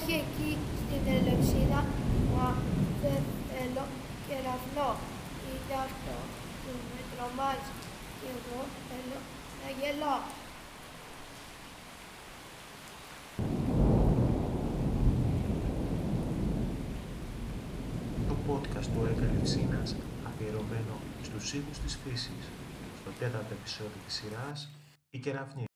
έχει εκεί στην Ελευσίνα, μα δεν θέλω κεραυνό. Είναι αυτό που με τρομάζει. Και εγώ θέλω να γελάω. Το podcast του Έκα Λευσίνας αφιερωμένο στους ήχους της φύσης στο τέταρτο επεισόδιο της σειράς «Η Κεραυνή».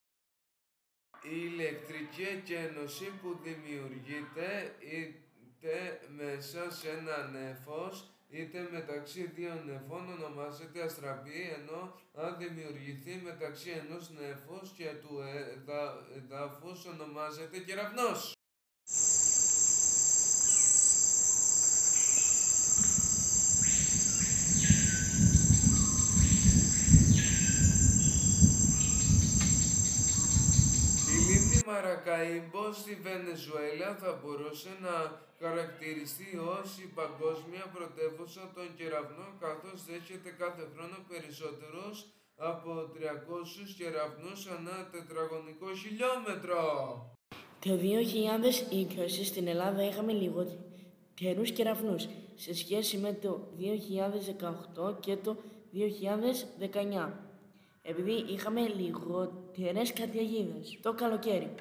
Η ηλεκτρική εκένωση που δημιουργείται είτε μέσα σε ένα νέφος είτε μεταξύ δύο νεφών ονομάζεται αστραπή ενώ αν δημιουργηθεί μεταξύ ενός νέφους και του εδα- εδάφους ονομάζεται κεραυνός. Η λίμνη Μαρακαϊμπό στη Βενεζουέλα θα μπορούσε να χαρακτηριστεί ως η παγκόσμια πρωτεύουσα των κεραυνών καθώς δέχεται κάθε χρόνο περισσότερους από 300 κεραυνούς ανά τετραγωνικό χιλιόμετρο. Το 2020 στην Ελλάδα είχαμε λιγότερους κεραυνούς σε σχέση με το 2018 και το 2019 επειδή είχαμε λιγότερες καταιγίδες το καλοκαίρι.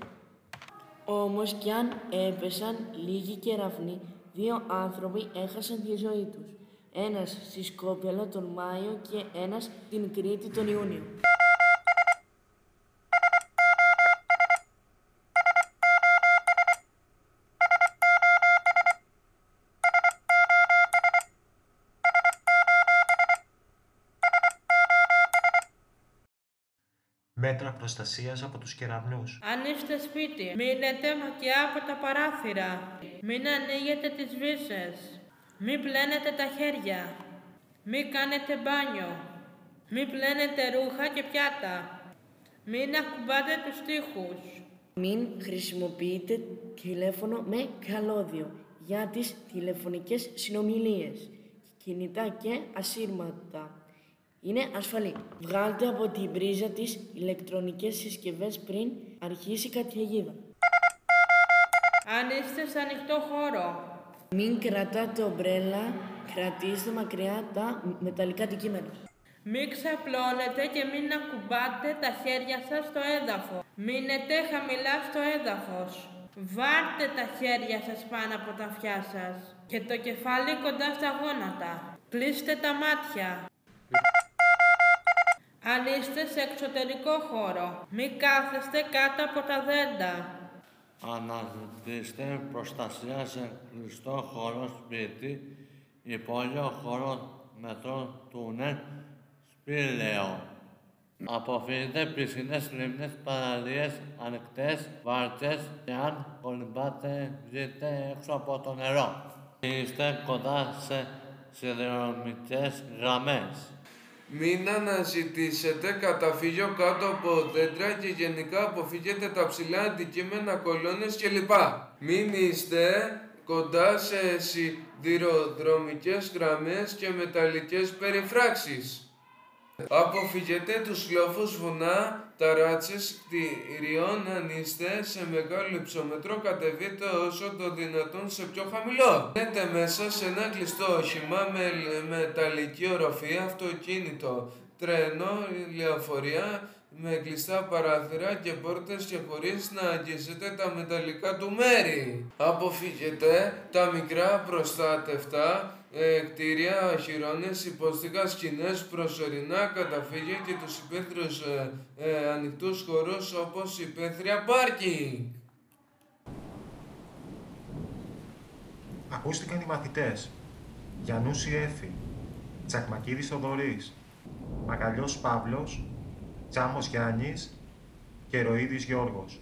Όμως κι αν έπεσαν λίγοι κεραυνοί, δύο άνθρωποι έχασαν τη ζωή τους. Ένας στη Σκόπελο τον Μάιο και ένας στην Κρήτη τον Ιούνιο. Μέτρα προστασίας από τους κεραυνούς. Αν είστε σπίτι, μείνετε μακριά από τα παράθυρα. Μην ανοίγετε τις βύσες. Μην πλένετε τα χέρια. Μην κάνετε μπάνιο. Μην πλένετε ρούχα και πιάτα. Μην ακουμπάτε τους τοίχους. Μην χρησιμοποιείτε τηλέφωνο με καλώδιο για τις τηλεφωνικές συνομιλίες, κινητά και ασύρματα. Είναι ασφαλή. Βγάλτε από την πρίζα τις ηλεκτρονικές συσκευές πριν αρχίσει η καταιγίδα. Αν είστε σε ανοιχτό χώρο, Μην κρατάτε ομπρέλα, κρατήστε μακριά τα μεταλλικά αντικείμενα. μην ξαπλώνετε και μην ακουμπάτε τα χέρια σας στο έδαφος. Μείνετε χαμηλά στο έδαφος. Βάρτε τα χέρια σας πάνω από τα αυτιά σας και το κεφάλι κοντά στα γόνατα. Κλείστε τα μάτια. Αν είστε σε εξωτερικό χώρο, μην κάθεστε κάτω από τα δέντα. Αναζητήστε προστασία σε κλειστό χώρο σπίτι, υπόγειο χώρο μετρό τούνελ, σπήλαιο. Αποφύγετε πισίνες, λίμνες, παραλίες, ανοιχτές, βάρτσες και αν κολυμπάτε βγείτε έξω από το νερό. Είστε κοντά σε σιδηροδρομικές γραμμές. Μην αναζητήσετε καταφύγιο κάτω από δέντρα και γενικά αποφύγετε τα ψηλά αντικείμενα, κολόνες κλπ. Μην είστε κοντά σε σιδηροδρομικές γραμμές και μεταλλικές περιφράξεις. Αποφύγετε τους λόφους βουνά, ταράτσες κτηριών αν είστε σε μεγάλο υψόμετρο κατεβείτε όσο το δυνατόν σε πιο χαμηλό. Μπαίνετε μέσα σε ένα κλειστό όχημα με μεταλλική οροφή, αυτοκίνητο, τρένο, λεωφορεία με κλειστά παράθυρα και πόρτες και χωρίς να αγγίζετε τα μεταλλικά του μέρη. Αποφύγετε τα μικρά προστάτευτα ε, κτίρια, οχυρώνες, υπόστηκα, σκηνές, προσωρινά καταφύγια και τους υπαίθριους ε, ε, ανοιχτούς χώρους όπως υπαίθρια πάρκινγκ. Ακούστηκαν οι μαθητές Γιαννούση Έφη, Τσακμακίδης Θοδωρής, Μακαλιός Παύλος, Τσάμος Γιάννης και Ροίδης Γιώργος.